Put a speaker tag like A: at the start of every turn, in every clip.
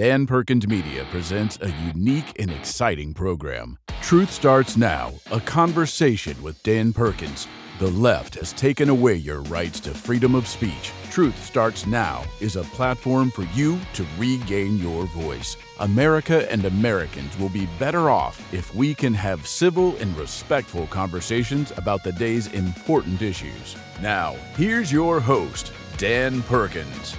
A: Dan Perkins Media presents a unique and exciting program. Truth Starts Now, a conversation with Dan Perkins. The left has taken away your rights to freedom of speech. Truth Starts Now is a platform for you to regain your voice. America and Americans will be better off if we can have civil and respectful conversations about the day's important issues. Now, here's your host, Dan Perkins.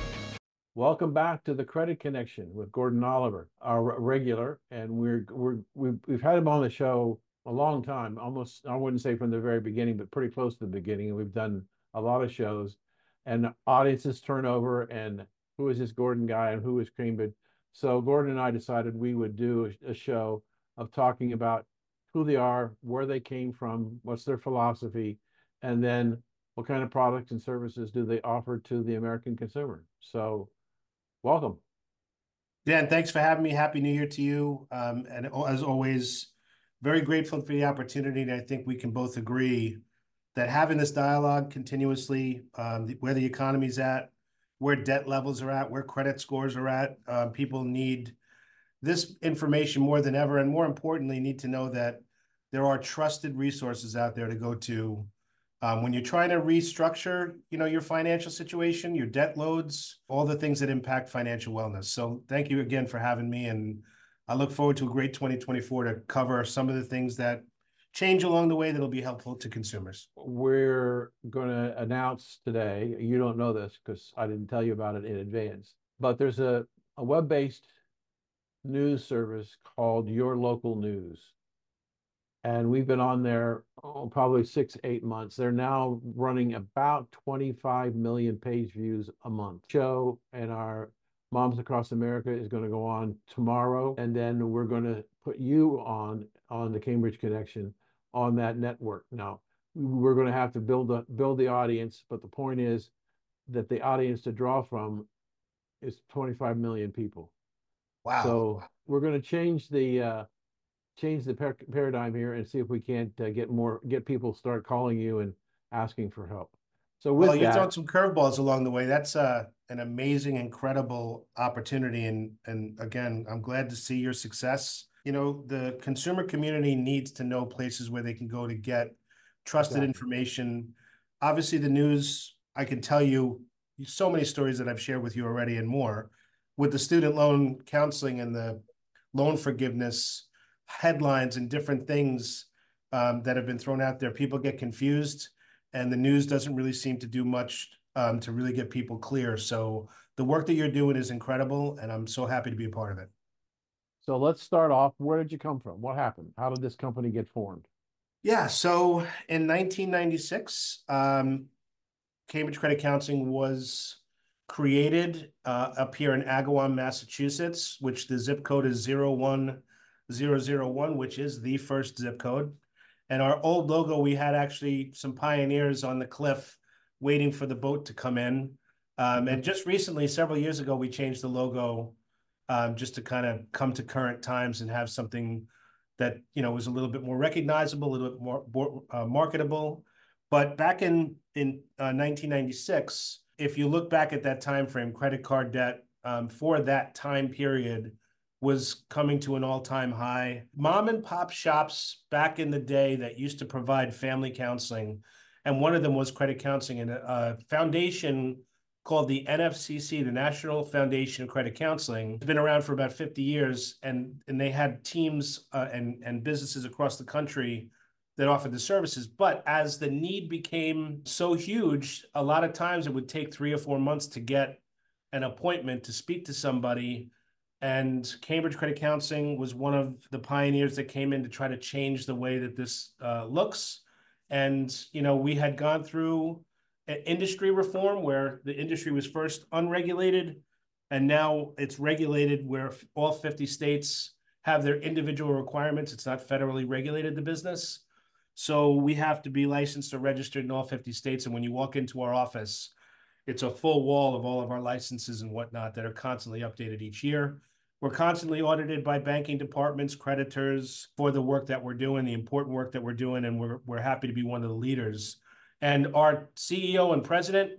B: Welcome back to the Credit Connection with Gordon Oliver, our regular, and we're we're we've, we've had him on the show a long time, almost I wouldn't say from the very beginning, but pretty close to the beginning. And we've done a lot of shows, and audiences turnover, and who is this Gordon guy, and who is Cambridge. So Gordon and I decided we would do a, a show of talking about who they are, where they came from, what's their philosophy, and then what kind of products and services do they offer to the American consumer. So welcome.
C: Dan, thanks for having me. Happy New Year to you. Um, and as always, very grateful for the opportunity. And I think we can both agree that having this dialogue continuously, um, where the economy's at, where debt levels are at, where credit scores are at, uh, people need this information more than ever. And more importantly, need to know that there are trusted resources out there to go to um, when you're trying to restructure, you know, your financial situation, your debt loads, all the things that impact financial wellness. So thank you again for having me, and I look forward to a great 2024 to cover some of the things that change along the way that'll be helpful to consumers.
B: We're going to announce today. You don't know this because I didn't tell you about it in advance, but there's a, a web-based news service called Your Local News and we've been on there oh, probably six, eight months. They're now running about 25 million page views a month. Show and our Moms Across America is going to go on tomorrow, and then we're going to put you on on the Cambridge Connection on that network. Now we're going to have to build a build the audience, but the point is that the audience to draw from is 25 million people.
C: Wow!
B: So we're going to change the uh, change the par- paradigm here and see if we can't uh, get more get people start calling you and asking for help.
C: So with well, you've thrown some curveballs along the way. That's uh, an amazing, incredible opportunity, and and again, I'm glad to see your success. You know, the consumer community needs to know places where they can go to get trusted exactly. information. Obviously, the news. I can tell you so many stories that I've shared with you already, and more with the student loan counseling and the loan forgiveness headlines and different things um, that have been thrown out there. People get confused, and the news doesn't really seem to do much um, to really get people clear. So the work that you're doing is incredible, and I'm so happy to be a part of it.
B: So let's start off. Where did you come from? What happened? How did this company get formed?
C: Yeah, so in 1996, um, Cambridge Credit Counseling was created uh, up here in Agawam, Massachusetts, which the zip code is 01 001, which is the first zip code. And our old logo, we had actually some pioneers on the cliff waiting for the boat to come in. Um, and just recently, several years ago, we changed the logo um, just to kind of come to current times and have something that you know was a little bit more recognizable, a little bit more, uh, marketable. But back in in uh, 1996, if you look back at that time frame, credit card debt um, for that time period was coming to an all-time high. Mom and pop shops back in the day that used to provide family counseling, and one of them was credit counseling, and a, foundation called the NFCC, the National Foundation of Credit Counseling. It's been around for about 50 years, and and they had teams uh, and and businesses across the country that offered the services. But as the need became so huge, a lot of times it would take three or four months to get an appointment to speak to somebody and Cambridge Credit Counseling was one of the pioneers that came in to try to change the way that this uh, looks. And, you know, we had gone through industry reform where the industry was first unregulated and now it's regulated where all 50 states have their individual requirements. It's not federally regulated, the business. So we have to be licensed or registered in all 50 states. And when you walk into our office, it's a full wall of all of our licenses and whatnot that are constantly updated each year. We're constantly audited by banking departments, creditors for the work that we're doing, the important work that we're doing, and we're, we're happy to be one of the leaders. And our CEO and president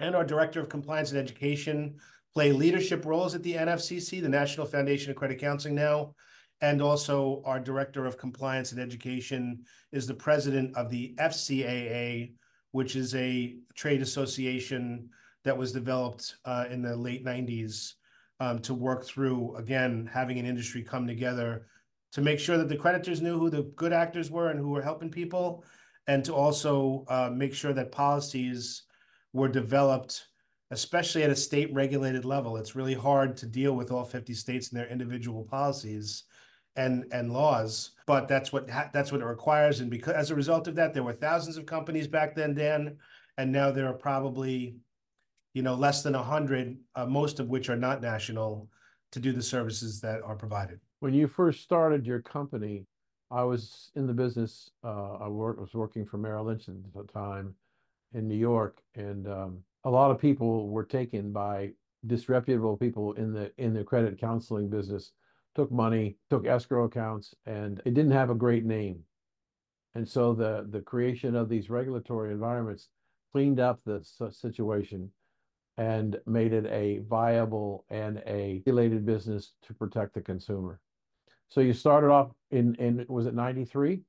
C: and our director of compliance and education, play leadership roles at the NFCC, the National Foundation of Credit Counseling now. And also our Director of Compliance and Education is the president of the FCAA, which is a trade association that was developed uh, in the late 90s um, to work through, again, having an industry come together to make sure that the creditors knew who the good actors were and who were helping people, and to also uh, make sure that policies were developed, especially at a state regulated level. It's really hard to deal with all 50 states and their individual policies and and laws, but that's what that's what it requires. And because as a result of that, there were thousands of companies back then, Dan, and now there are probably, you know, less than a hundred, uh, most of which are not national, to do the services that are provided.
B: When you first started your company, I was in the business. Uh, I was working for Merrill Lynch at the time in New York, and um, a lot of people were taken by disreputable people in the in the credit counseling business took money, took escrow accounts, and it didn't have a great name. And so the the creation of these regulatory environments cleaned up the situation and made it a viable and a regulated business to protect the consumer. So you started off in in was it 93?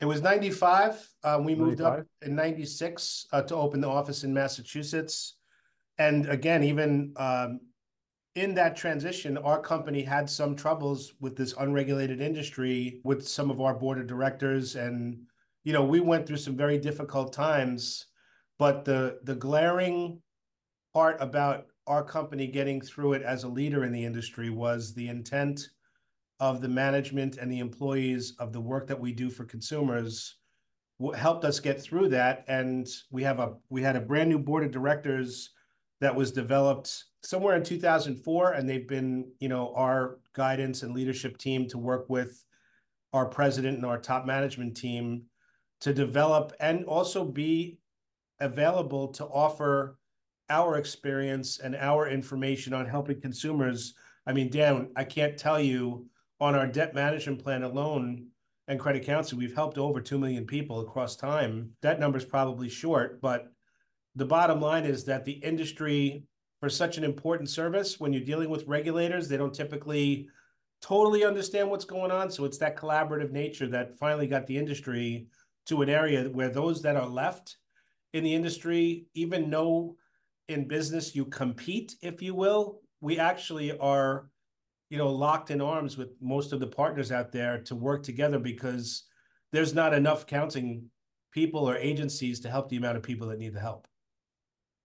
C: It was 95. Uh, we 95? moved up in 96 uh, to open the office in Massachusetts. And again, even um, in that transition, our company had some troubles with this unregulated industry with some of our board of directors. And, you know, we went through some very difficult times. But the the glaring part about our company getting through it as a leader in the industry was the intent of the management and the employees of the work that we do for consumers helped us get through that. And we have a we had a brand new board of directors that was developed somewhere in 2004 and they've been you know our guidance and leadership team to work with our president and our top management team to develop and also be available to offer our experience and our information on helping consumers i mean dan i can't tell you on our debt management plan alone and credit counseling we've helped over 2 million people across time. That number is probably short but the bottom line is that the industry for such an important service when you're dealing with regulators they don't typically totally understand what's going on. So it's that collaborative nature that finally got the industry to an area where those that are left in the industry even know in business you compete if you will we actually are you know locked in arms with most of the partners out there to work together because there's not enough counting people or agencies to help the amount of people that need the help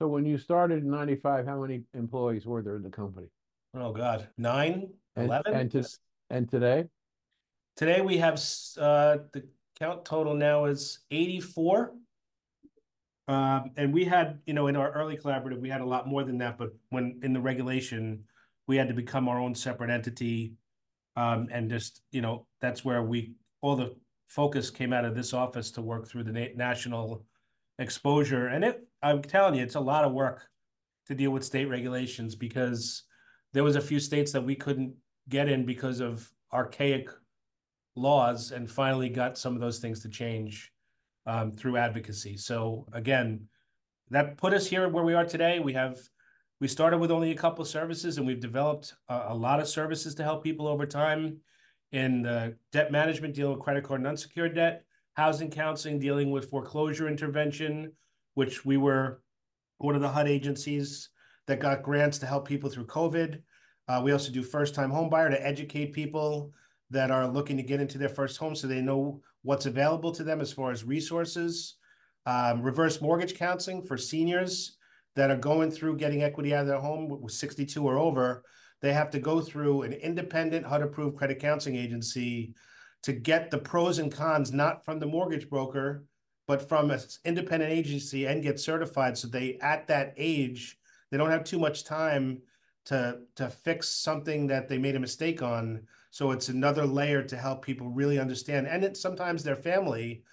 B: so when you started in ninety-five, how many employees were there in the company?
C: Oh, God, nine,
B: And-
C: eleven?
B: And to, and today?
C: Today we have, uh, the count total now is eighty-four. Um, and we had, you know, in our early collaborative, we had a lot more than that, but when in the regulation, we had to become our own separate entity. Um, and just, you know, that's where we, all the focus came out of this office to work through the na- national exposure. And it, I'm telling you, it's a lot of work to deal with state regulations because there was a few states that we couldn't get in because of archaic laws and finally got some of those things to change um, through advocacy. So again, that put us here where we are today. We have we started with only a couple of services and we've developed a, a lot of services to help people over time in the debt management, dealing with credit card and unsecured debt, housing counseling, dealing with foreclosure intervention, which we were one of the HUD agencies that got grants to help people through COVID. Uh, we also do first time home buyer to educate people that are looking to get into their first home so they know what's available to them as far as resources. Um, reverse mortgage counseling for seniors that are going through getting equity out of their home with 62 or over. They have to go through an independent HUD approved credit counseling agency to get the pros and cons, not from the mortgage broker, but from an independent agency and get certified. So they, at that age, they don't have too much time to to fix something that they made a mistake on. So it's another layer to help people really understand, and it's sometimes their family,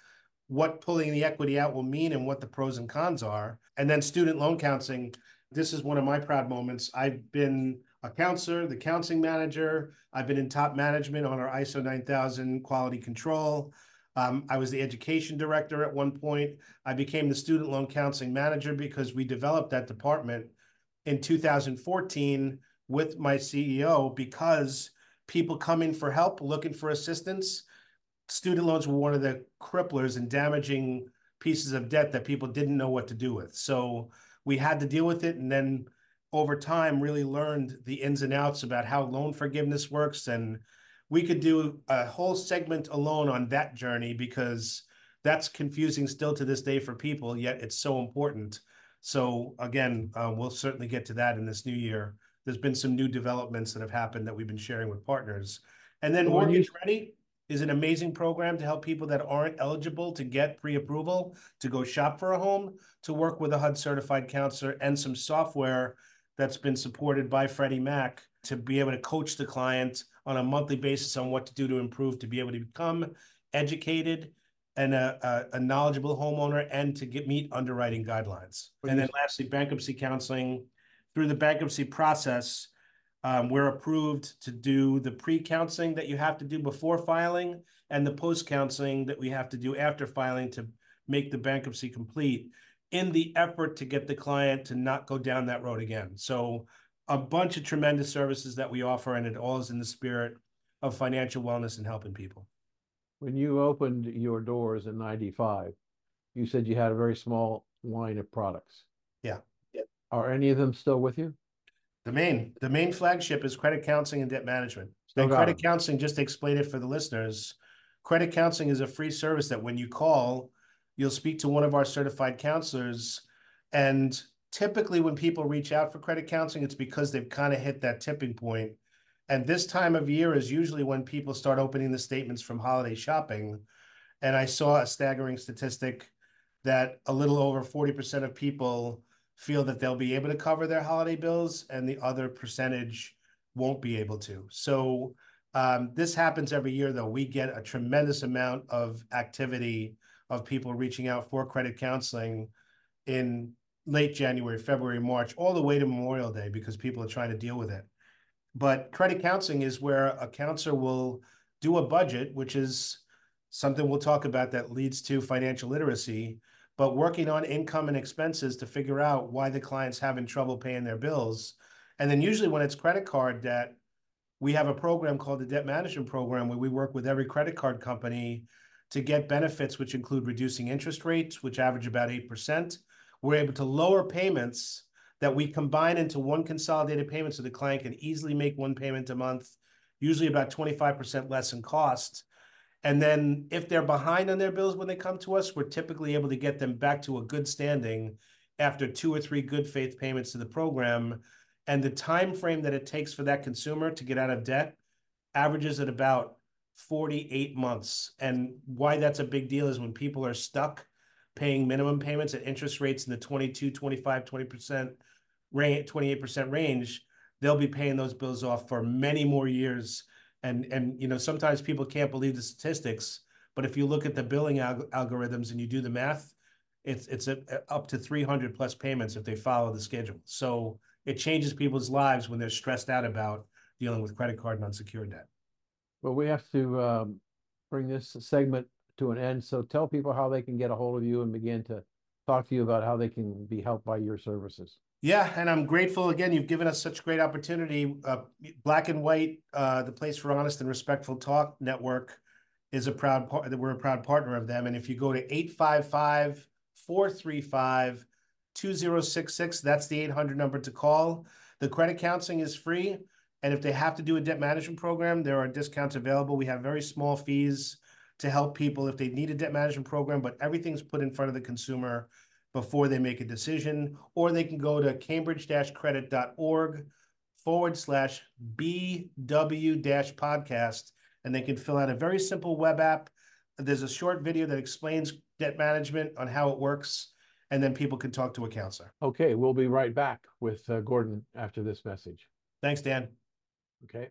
C: what pulling the equity out will mean and what the pros and cons are. And then student loan counseling. This is one of my proud moments. I've been a counselor, the counseling manager. I've been in top management on our ISO 9000 quality control. Um, I was the education director at one point. I became the student loan counseling manager because we developed that department in 2014 with my CEO because people coming for help, looking for assistance. Student loans were one of the cripplers and damaging pieces of debt that people didn't know what to do with. So we had to deal with it. And then over time, really learned the ins and outs about how loan forgiveness works. And we could do a whole segment alone on that journey because that's confusing still to this day for people, yet it's so important. So again, uh, we'll certainly get to that in this new year. There's been some new developments that have happened that we've been sharing with partners. And then
B: Well, when you-
C: Mortgage Ready is an amazing program to help people that aren't eligible to get pre-approval to go shop for a home, to work with a HUD certified counselor and some software that's been supported by Freddie Mac to be able to coach the client on a monthly basis on what to do to improve, to be able to become educated and a, a, a knowledgeable homeowner and to get meet underwriting guidelines. And then lastly, bankruptcy counseling. Through the bankruptcy process, um, we're approved to do the pre-counseling that you have to do before filing and the post-counseling that we have to do after filing to make the bankruptcy complete in the effort to get the client to not go down that road again. So a bunch of tremendous services that we offer, and it all is in the spirit of financial wellness and helping people.
B: When you opened your doors in ninety-five, you said you had a very small line of products.
C: Yeah.
B: Are any of them still with you?
C: The main, the main flagship is credit counseling and debt management.
B: Still
C: And credit
B: 'em.
C: counseling, just to explain it for the listeners, credit counseling is a free service that when you call, you'll speak to one of our certified counselors. And typically when people reach out for credit counseling, it's because they've kind of hit that tipping point. And this time of year is usually when people start opening the statements from holiday shopping. And I saw a staggering statistic that a little over forty percent of people feel that they'll be able to cover their holiday bills and the other percentage won't be able to. So um, this happens every year, though. We get a tremendous amount of activity of people reaching out for credit counseling in late January, February, March, all the way to Memorial Day because people are trying to deal with it. But credit counseling is where a counselor will do a budget, which is something we'll talk about that leads to financial literacy, but working on income and expenses to figure out why the client's having trouble paying their bills. And then usually when it's credit card debt, we have a program called the Debt Management Program where we work with every credit card company to get benefits, which include reducing interest rates, which average about 8%. We're able to lower payments that we combine into one consolidated payment so the client can easily make one payment a month, usually about 25% less in cost. And then if they're behind on their bills when they come to us, we're typically able to get them back to a good standing after two or three good faith payments to the program. And the time frame that it takes for that consumer to get out of debt averages at about 48 months. And why that's a big deal is when people are stuck paying minimum payments at interest rates in the 22, 25, 20% range, 28% range, they'll be paying those bills off for many more years. And, and, you know, sometimes people can't believe the statistics, but if you look at the billing alg- algorithms and you do the math, it's, it's a, a- up to 300 plus payments if they follow the schedule. So it changes people's lives when they're stressed out about dealing with credit card and unsecured debt.
B: Well, we have to um bring this segment to an end, so tell people how they can get a hold of you and begin to talk to you about how they can be helped by your services.
C: Yeah, and I'm grateful again. You've given us such great opportunity. Uh, Black and White, uh, the place for honest and respectful talk network, is a proud part. That We're a proud partner of them. And if you go to 855 435 2066, that's the 800 number to call. The credit counseling is free. And if they have to do a debt management program, there are discounts available. We have very small fees to help people if they need a debt management program, but everything's put in front of the consumer before they make a decision, or they can go to cambridge-credit.org forward slash BW dash podcast, and they can fill out a very simple web app. There's a short video that explains debt management on how it works, and then people can talk to a counselor.
B: Okay, we'll be right back with uh, Gordon after this message.
C: Thanks, Dan.
B: Okay,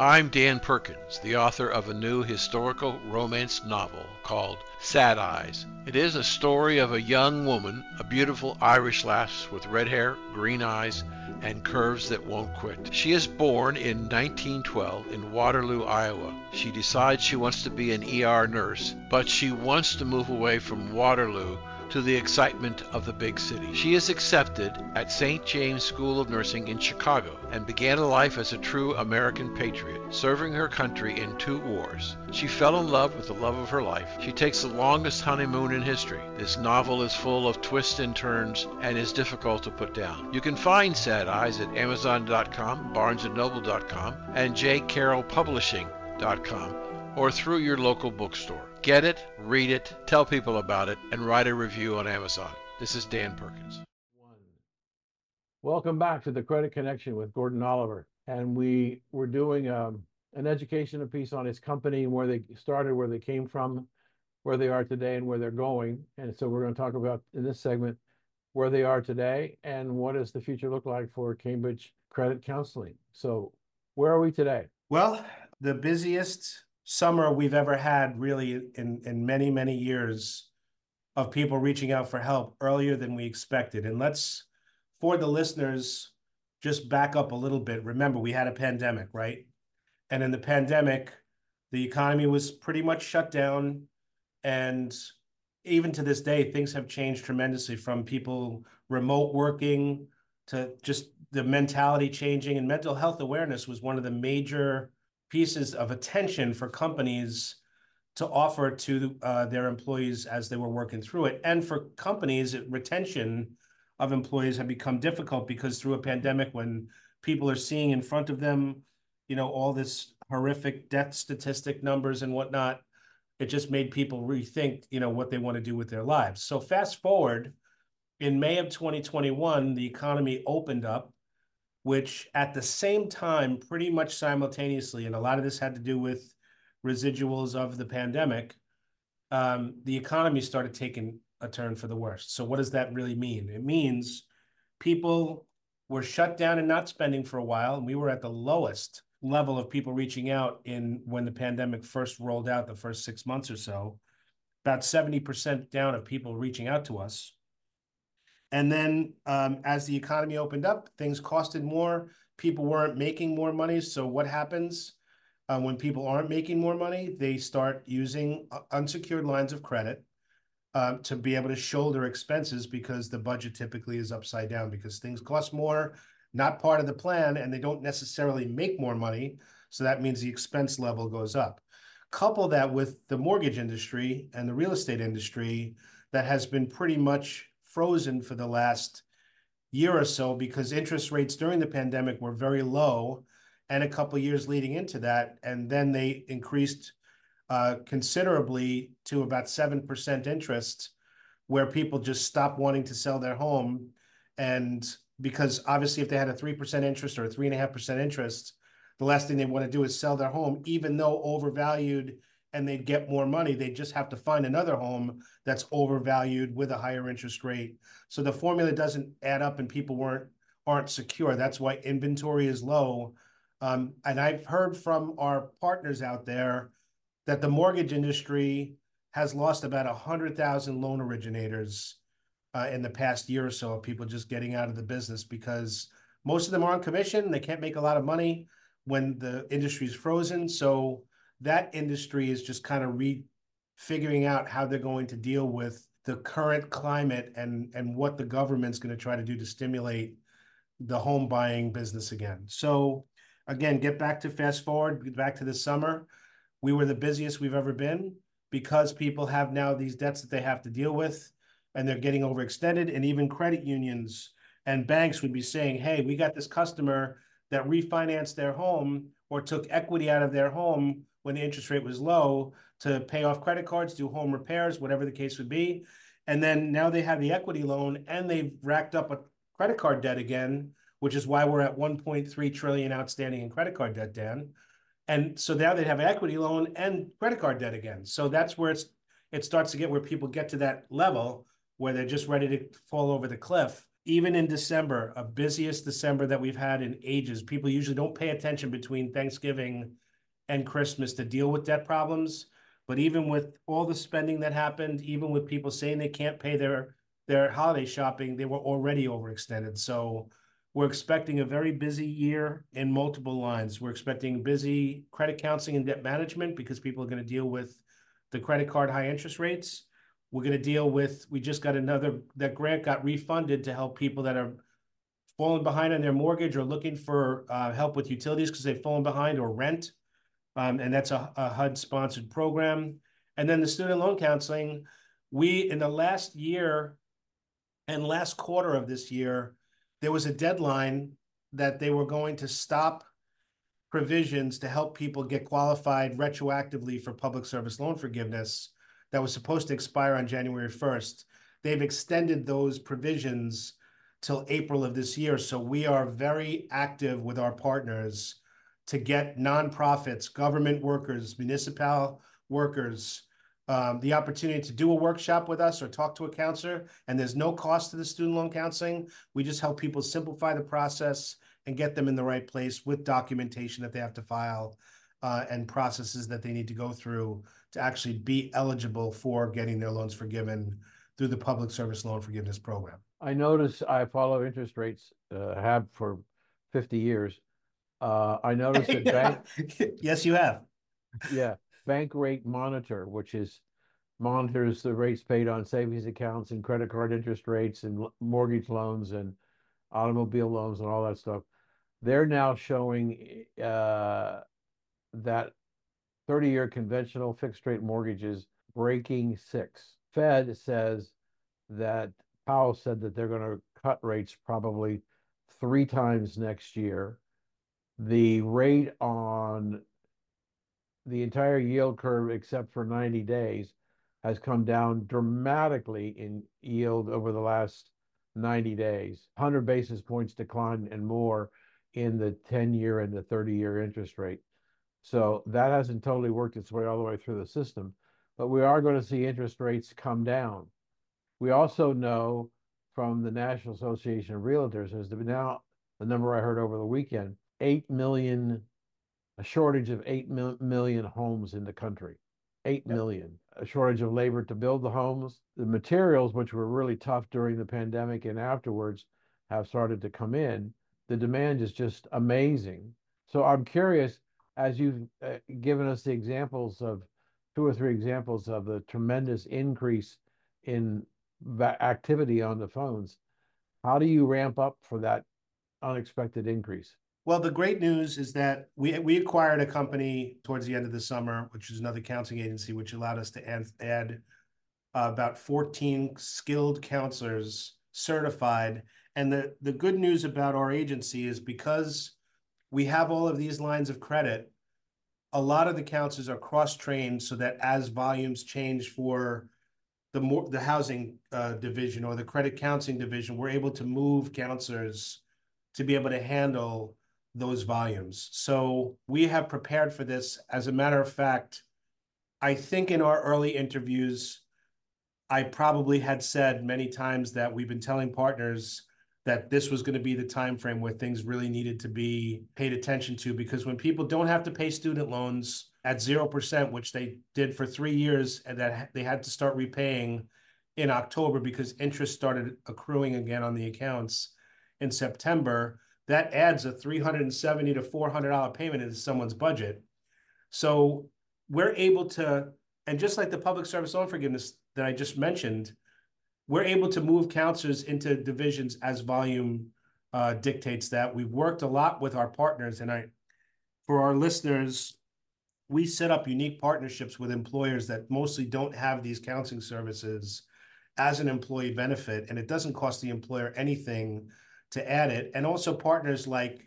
D: I'm Dan Perkins, the author of a new historical romance novel called Sad Eyes. It is a story of a young woman, a beautiful Irish lass with red hair, green eyes, and curves that won't quit. She is born in 1912 in Waterloo, Iowa. She decides she wants to be an ER nurse, but she wants to move away from Waterloo to the excitement of the big city. She is accepted at St. James School of Nursing in Chicago and began a life as a true American patriot, serving her country in two wars. She fell in love with the love of her life. She takes the longest honeymoon in history. This novel is full of twists and turns and is difficult to put down. You can find Sad Eyes at Amazon.com, BarnesandNoble.com, and JCarrollPublishing.com or through your local bookstore. Get it, read it, tell people about it, and write a review on Amazon. This is Dan Perkins.
B: Welcome back to the Credit Connection with Gordon Oliver. And we were doing um, an educational piece on his company and where they started, where they came from, where they are today, and where they're going. And so we're going to talk about in this segment where they are today and what does the future look like for Cambridge Credit Counseling. So where are we today?
C: Well, the busiest summer we've ever had really in in many many years of people reaching out for help earlier than we expected. And let's for the listeners just back up a little bit. Remember we had a pandemic right? And in the pandemic the economy was pretty much shut down. And even to this day things have changed tremendously from people remote working to just the mentality changing. And mental health awareness was one of the major pieces of attention for companies to offer to uh, their employees as they were working through it. And for companies, retention of employees had become difficult because through a pandemic, when people are seeing in front of them, you know, all this horrific death statistic numbers and whatnot, it just made people rethink, you know, what they want to do with their lives. So fast forward, in May of 2021, the economy opened up which at the same time, pretty much simultaneously, and a lot of this had to do with residuals of the pandemic, um, the economy started taking a turn for the worst. So, what does that really mean? It means people were shut down and not spending for a while, and we were at the lowest level of people reaching out in when the pandemic first rolled out the first six months or so about 70% down of people reaching out to us and then um, as the economy opened up, things costed more. People weren't making more money. So what happens uh, when people aren't making more money? They start using uh, unsecured lines of credit uh, to be able to shoulder expenses because the budget typically is upside down because things cost more, not part of the plan, and they don't necessarily make more money. So that means the expense level goes up. Couple that with the mortgage industry and the real estate industry that has been pretty much frozen for the last year or so because interest rates during the pandemic were very low and a couple years leading into that. And then they increased uh, considerably to about 7% interest, where people just stopped wanting to sell their home. And because obviously, if they had a 3% interest or a 3.5% interest, the last thing they want to do is sell their home, even though overvalued and they'd get more money. They'd just have to find another home that's overvalued with a higher interest rate. So the formula doesn't add up and people weren't aren't secure. That's why inventory is low. Um, and I've heard from our partners out there that the mortgage industry has lost about 100,000 loan originators uh, in the past year or so of people just getting out of the business because most of them are on commission. They can't make a lot of money when the industry is frozen. So that industry is just kind of re figuring out how they're going to deal with the current climate and and what the government's going to try to do to stimulate the home buying business again. So again, get back to fast forward, get back to the summer. We were the busiest we've ever been because people have now these debts that they have to deal with and they're getting overextended and even credit unions and banks would be saying, "Hey, we got this customer that refinanced their home or took equity out of their home when the interest rate was low to pay off credit cards, do home repairs, whatever the case would be. And then now they have the equity loan and they've racked up a credit card debt again, which is why we're at 1.3 trillion outstanding in credit card debt, Dan. And so now they have an equity loan and credit card debt again. So that's where it's it starts to get where people get to that level where they're just ready to fall over the cliff. Even in December, a busiest December that we've had in ages, people usually don't pay attention between Thanksgiving and Christmas to deal with debt problems. But even with all the spending that happened, even with people saying they can't pay their their holiday shopping, they were already overextended. So we're expecting a very busy year in multiple lines. We're expecting busy credit counseling and debt management because people are going to deal with the credit card high interest rates. We're gonna deal with, we just got another, that grant got refunded to help people that are falling behind on their mortgage or looking for uh, help with utilities because they've fallen behind or rent. Um, and that's a, a HUD-sponsored program. And then the student loan counseling, we, in the last year and last quarter of this year, there was a deadline that they were going to stop provisions to help people get qualified retroactively for public service loan forgiveness that was supposed to expire on January 1st. They've extended those provisions till April of this year. So we are very active with our partners to get nonprofits, government workers, municipal workers, um, the opportunity to do a workshop with us or talk to a counselor. And there's no cost to the student loan counseling. We just help people simplify the process and get them in the right place with documentation that they have to file uh, and processes that they need to go through to actually be eligible for getting their loans forgiven through the public service loan forgiveness program.
B: I notice I follow interest rates, uh, have for fifty years. Uh, I noticed that bank,
C: yes, you have.
B: yeah, Bank Rate Monitor, which is monitors the rates paid on savings accounts and credit card interest rates and mortgage loans and automobile loans and all that stuff. They're now showing uh, that 30 year conventional fixed rate mortgages breaking six. Fed says that Powell said that they're going to cut rates probably three times next year. The rate on the entire yield curve, except for 90 days, has come down dramatically in yield over the last 90 days. 100 basis points decline and more in the 10 year and the 30 year interest rate. So that hasn't totally worked its way all the way through the system, but we are going to see interest rates come down. We also know from the National Association of Realtors, there's now the number I heard over the weekend, 8 million, a shortage of 8 mil million homes in the country. Eight yep. million. a shortage of labor to build the homes. The materials, which were really tough during the pandemic and afterwards, have started to come in. The demand is just amazing. So I'm curious, as you've uh, given us the examples of two or three examples of the tremendous increase in activity on the phones, how do you ramp up for that unexpected increase?
C: Well, the great news is that we we acquired a company towards the end of the summer, which is another counseling agency, which allowed us to add, add uh, about 14 skilled counselors certified. And the, the good news about our agency is because we have all of these lines of credit, a lot of the counselors are cross-trained so that as volumes change for the more the housing uh, division or the credit counseling division, we're able to move counselors to be able to handle those volumes. So we have prepared for this. As a matter of fact, I think in our early interviews, I probably had said many times that we've been telling partners that this was going to be the time frame where things really needed to be paid attention to because when people don't have to pay student loans at 0% which they did for 3 years and that they had to start repaying in October because interest started accruing again on the accounts in September that adds a 370 to 400 dollar payment into someone's budget so we're able to and just like the public service loan forgiveness that I just mentioned we're able to move counselors into divisions as volume uh, dictates that. We've worked a lot with our partners, and I, for our listeners, we set up unique partnerships with employers that mostly don't have these counseling services as an employee benefit, and it doesn't cost the employer anything to add it. And also partners like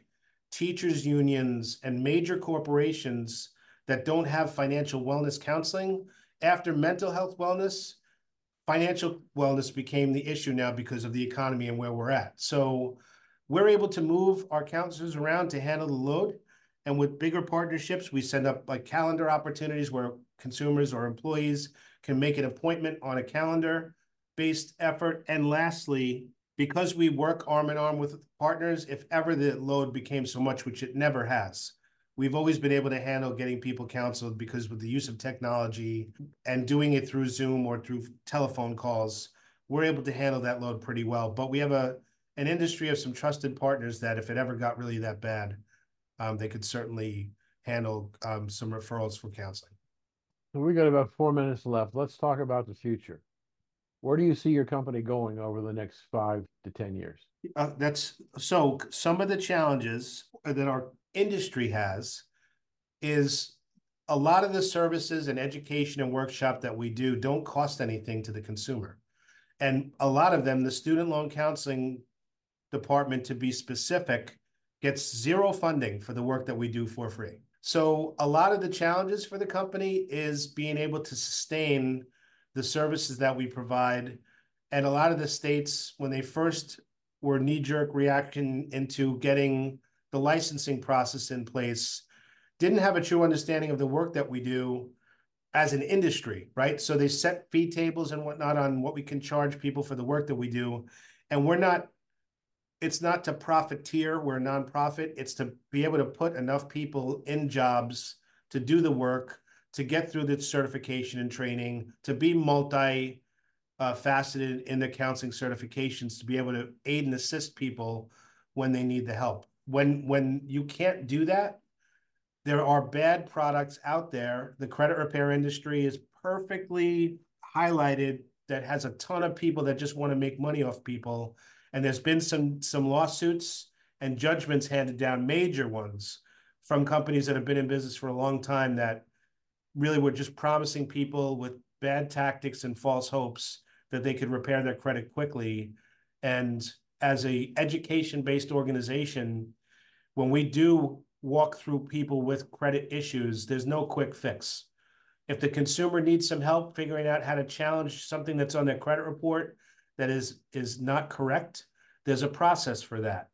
C: teachers unions and major corporations that don't have financial wellness counseling after mental health wellness financial wellness became the issue now because of the economy and where we're at. So we're able to move our counselors around to handle the load. And with bigger partnerships, we send up like calendar opportunities where consumers or employees can make an appointment on a calendar based effort. And lastly, because we work arm in arm with partners, if ever the load became so much, which it never has, we've always been able to handle getting people counseled because with the use of technology and doing it through Zoom or through telephone calls, we're able to handle that load pretty well. But we have a an industry of some trusted partners that if it ever got really that bad, um, they could certainly handle um, some referrals for counseling.
B: So we got about four minutes left. Let's talk about the future. Where do you see your company going over the next five to ten years?
C: Uh, that's, so some of the challenges that our industry has is a lot of the services and education and workshop that we do don't cost anything to the consumer. And a lot of them, the student loan counseling department, to be specific, gets zero funding for the work that we do for free. So a lot of the challenges for the company is being able to sustain the services that we provide. And a lot of the states, when they first were knee-jerk reaction into getting the licensing process in place, didn't have a true understanding of the work that we do as an industry, right? So they set fee tables and whatnot on what we can charge people for the work that we do. And we're not, it's not to profiteer, we're a nonprofit. It's to be able to put enough people in jobs to do the work, to get through the certification and training, to be multi uh, faceted in the counseling certifications, to be able to aid and assist people when they need the help. When when you can't do that, there are bad products out there. The credit repair industry is perfectly highlighted that has a ton of people that just want to make money off people. And there's been some some lawsuits and judgments handed down, major ones, from companies that have been in business for a long time that really were just promising people with bad tactics and false hopes that they could repair their credit quickly. And as a education-based organization, when we do walk through people with credit issues, there's no quick fix. If the consumer needs some help figuring out how to challenge something that's on their credit report that is is not correct, there's a process for that.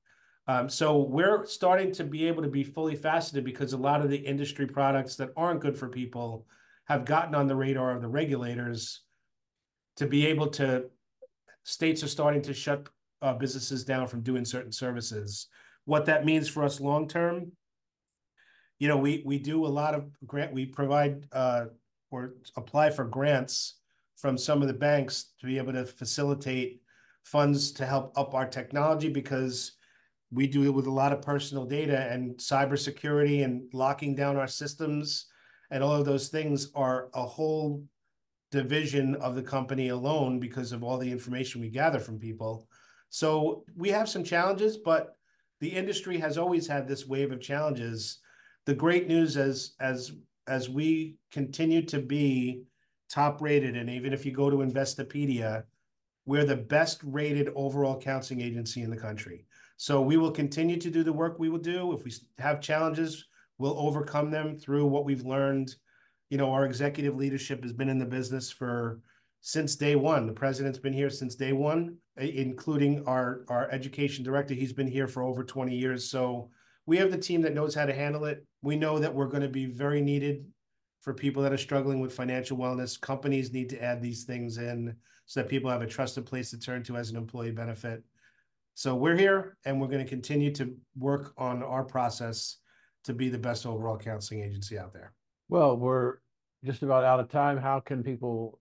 C: Um, so we're starting to be able to be fully faceted because a lot of the industry products that aren't good for people have gotten on the radar of the regulators to be able to. States are starting to shut uh, businesses down from doing certain services. What that means for us long term you know, we we do a lot of grant. We provide uh, or apply for grants from some of the banks to be able to facilitate funds to help up our technology because we do it with a lot of personal data and cybersecurity and locking down our systems and all of those things are a whole division of the company alone because of all the information we gather from people. So we have some challenges, but the industry has always had this wave of challenges the great news as as as we continue to be top rated, and even if you go to Investopedia, we're the best rated overall counseling agency in the country. So we will continue to do the work we will do. If we have challenges, we'll overcome them through what we've learned. You know, our executive leadership has been in the business for since day one. The president's been here since day one, including our our education director. He's been here for over 20 years. So we have the team that knows how to handle it. We know that we're going to be very needed for people that are struggling with financial wellness. Companies need to add these things in so that people have a trusted place to turn to as an employee benefit. So we're here and we're going to continue to work on our process to be the best overall counseling agency out there.
B: Well, we're just about out of time. How can people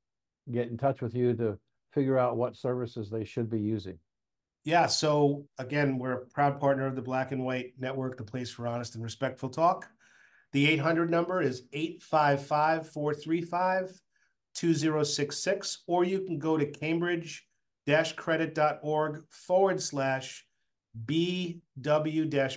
B: get in touch with you to figure out what services they should be using?
C: Yeah, so again, we're a proud partner of the Black and White Network, the place for honest and respectful talk. The 800 number is 855 435 2066, or you can go to cambridge credit.org forward slash BW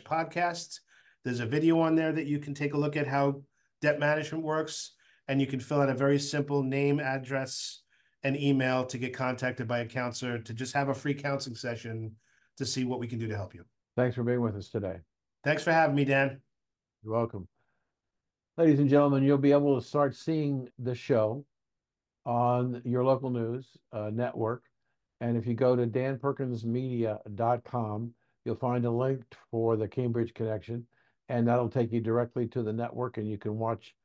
C: podcast. There's a video on there that you can take a look at how debt management works, and you can fill out a very simple name, address, and email to get contacted by a counselor to just have a free counseling session to see what we can do to help you.
B: Thanks for being with us today.
C: Thanks for having me, Dan.
B: You're welcome. Ladies and gentlemen, you'll be able to start seeing the show on your local news uh, network. And if you go to danperkinsmedia.com, you'll find a link for the Cambridge Connection, and that'll take you directly to the network, and you can watch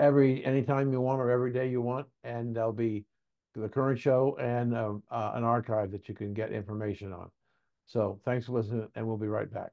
B: every anytime you want or every day you want, and there'll be the current show and uh, uh, an archive that you can get information on. So thanks for listening, and we'll be right back.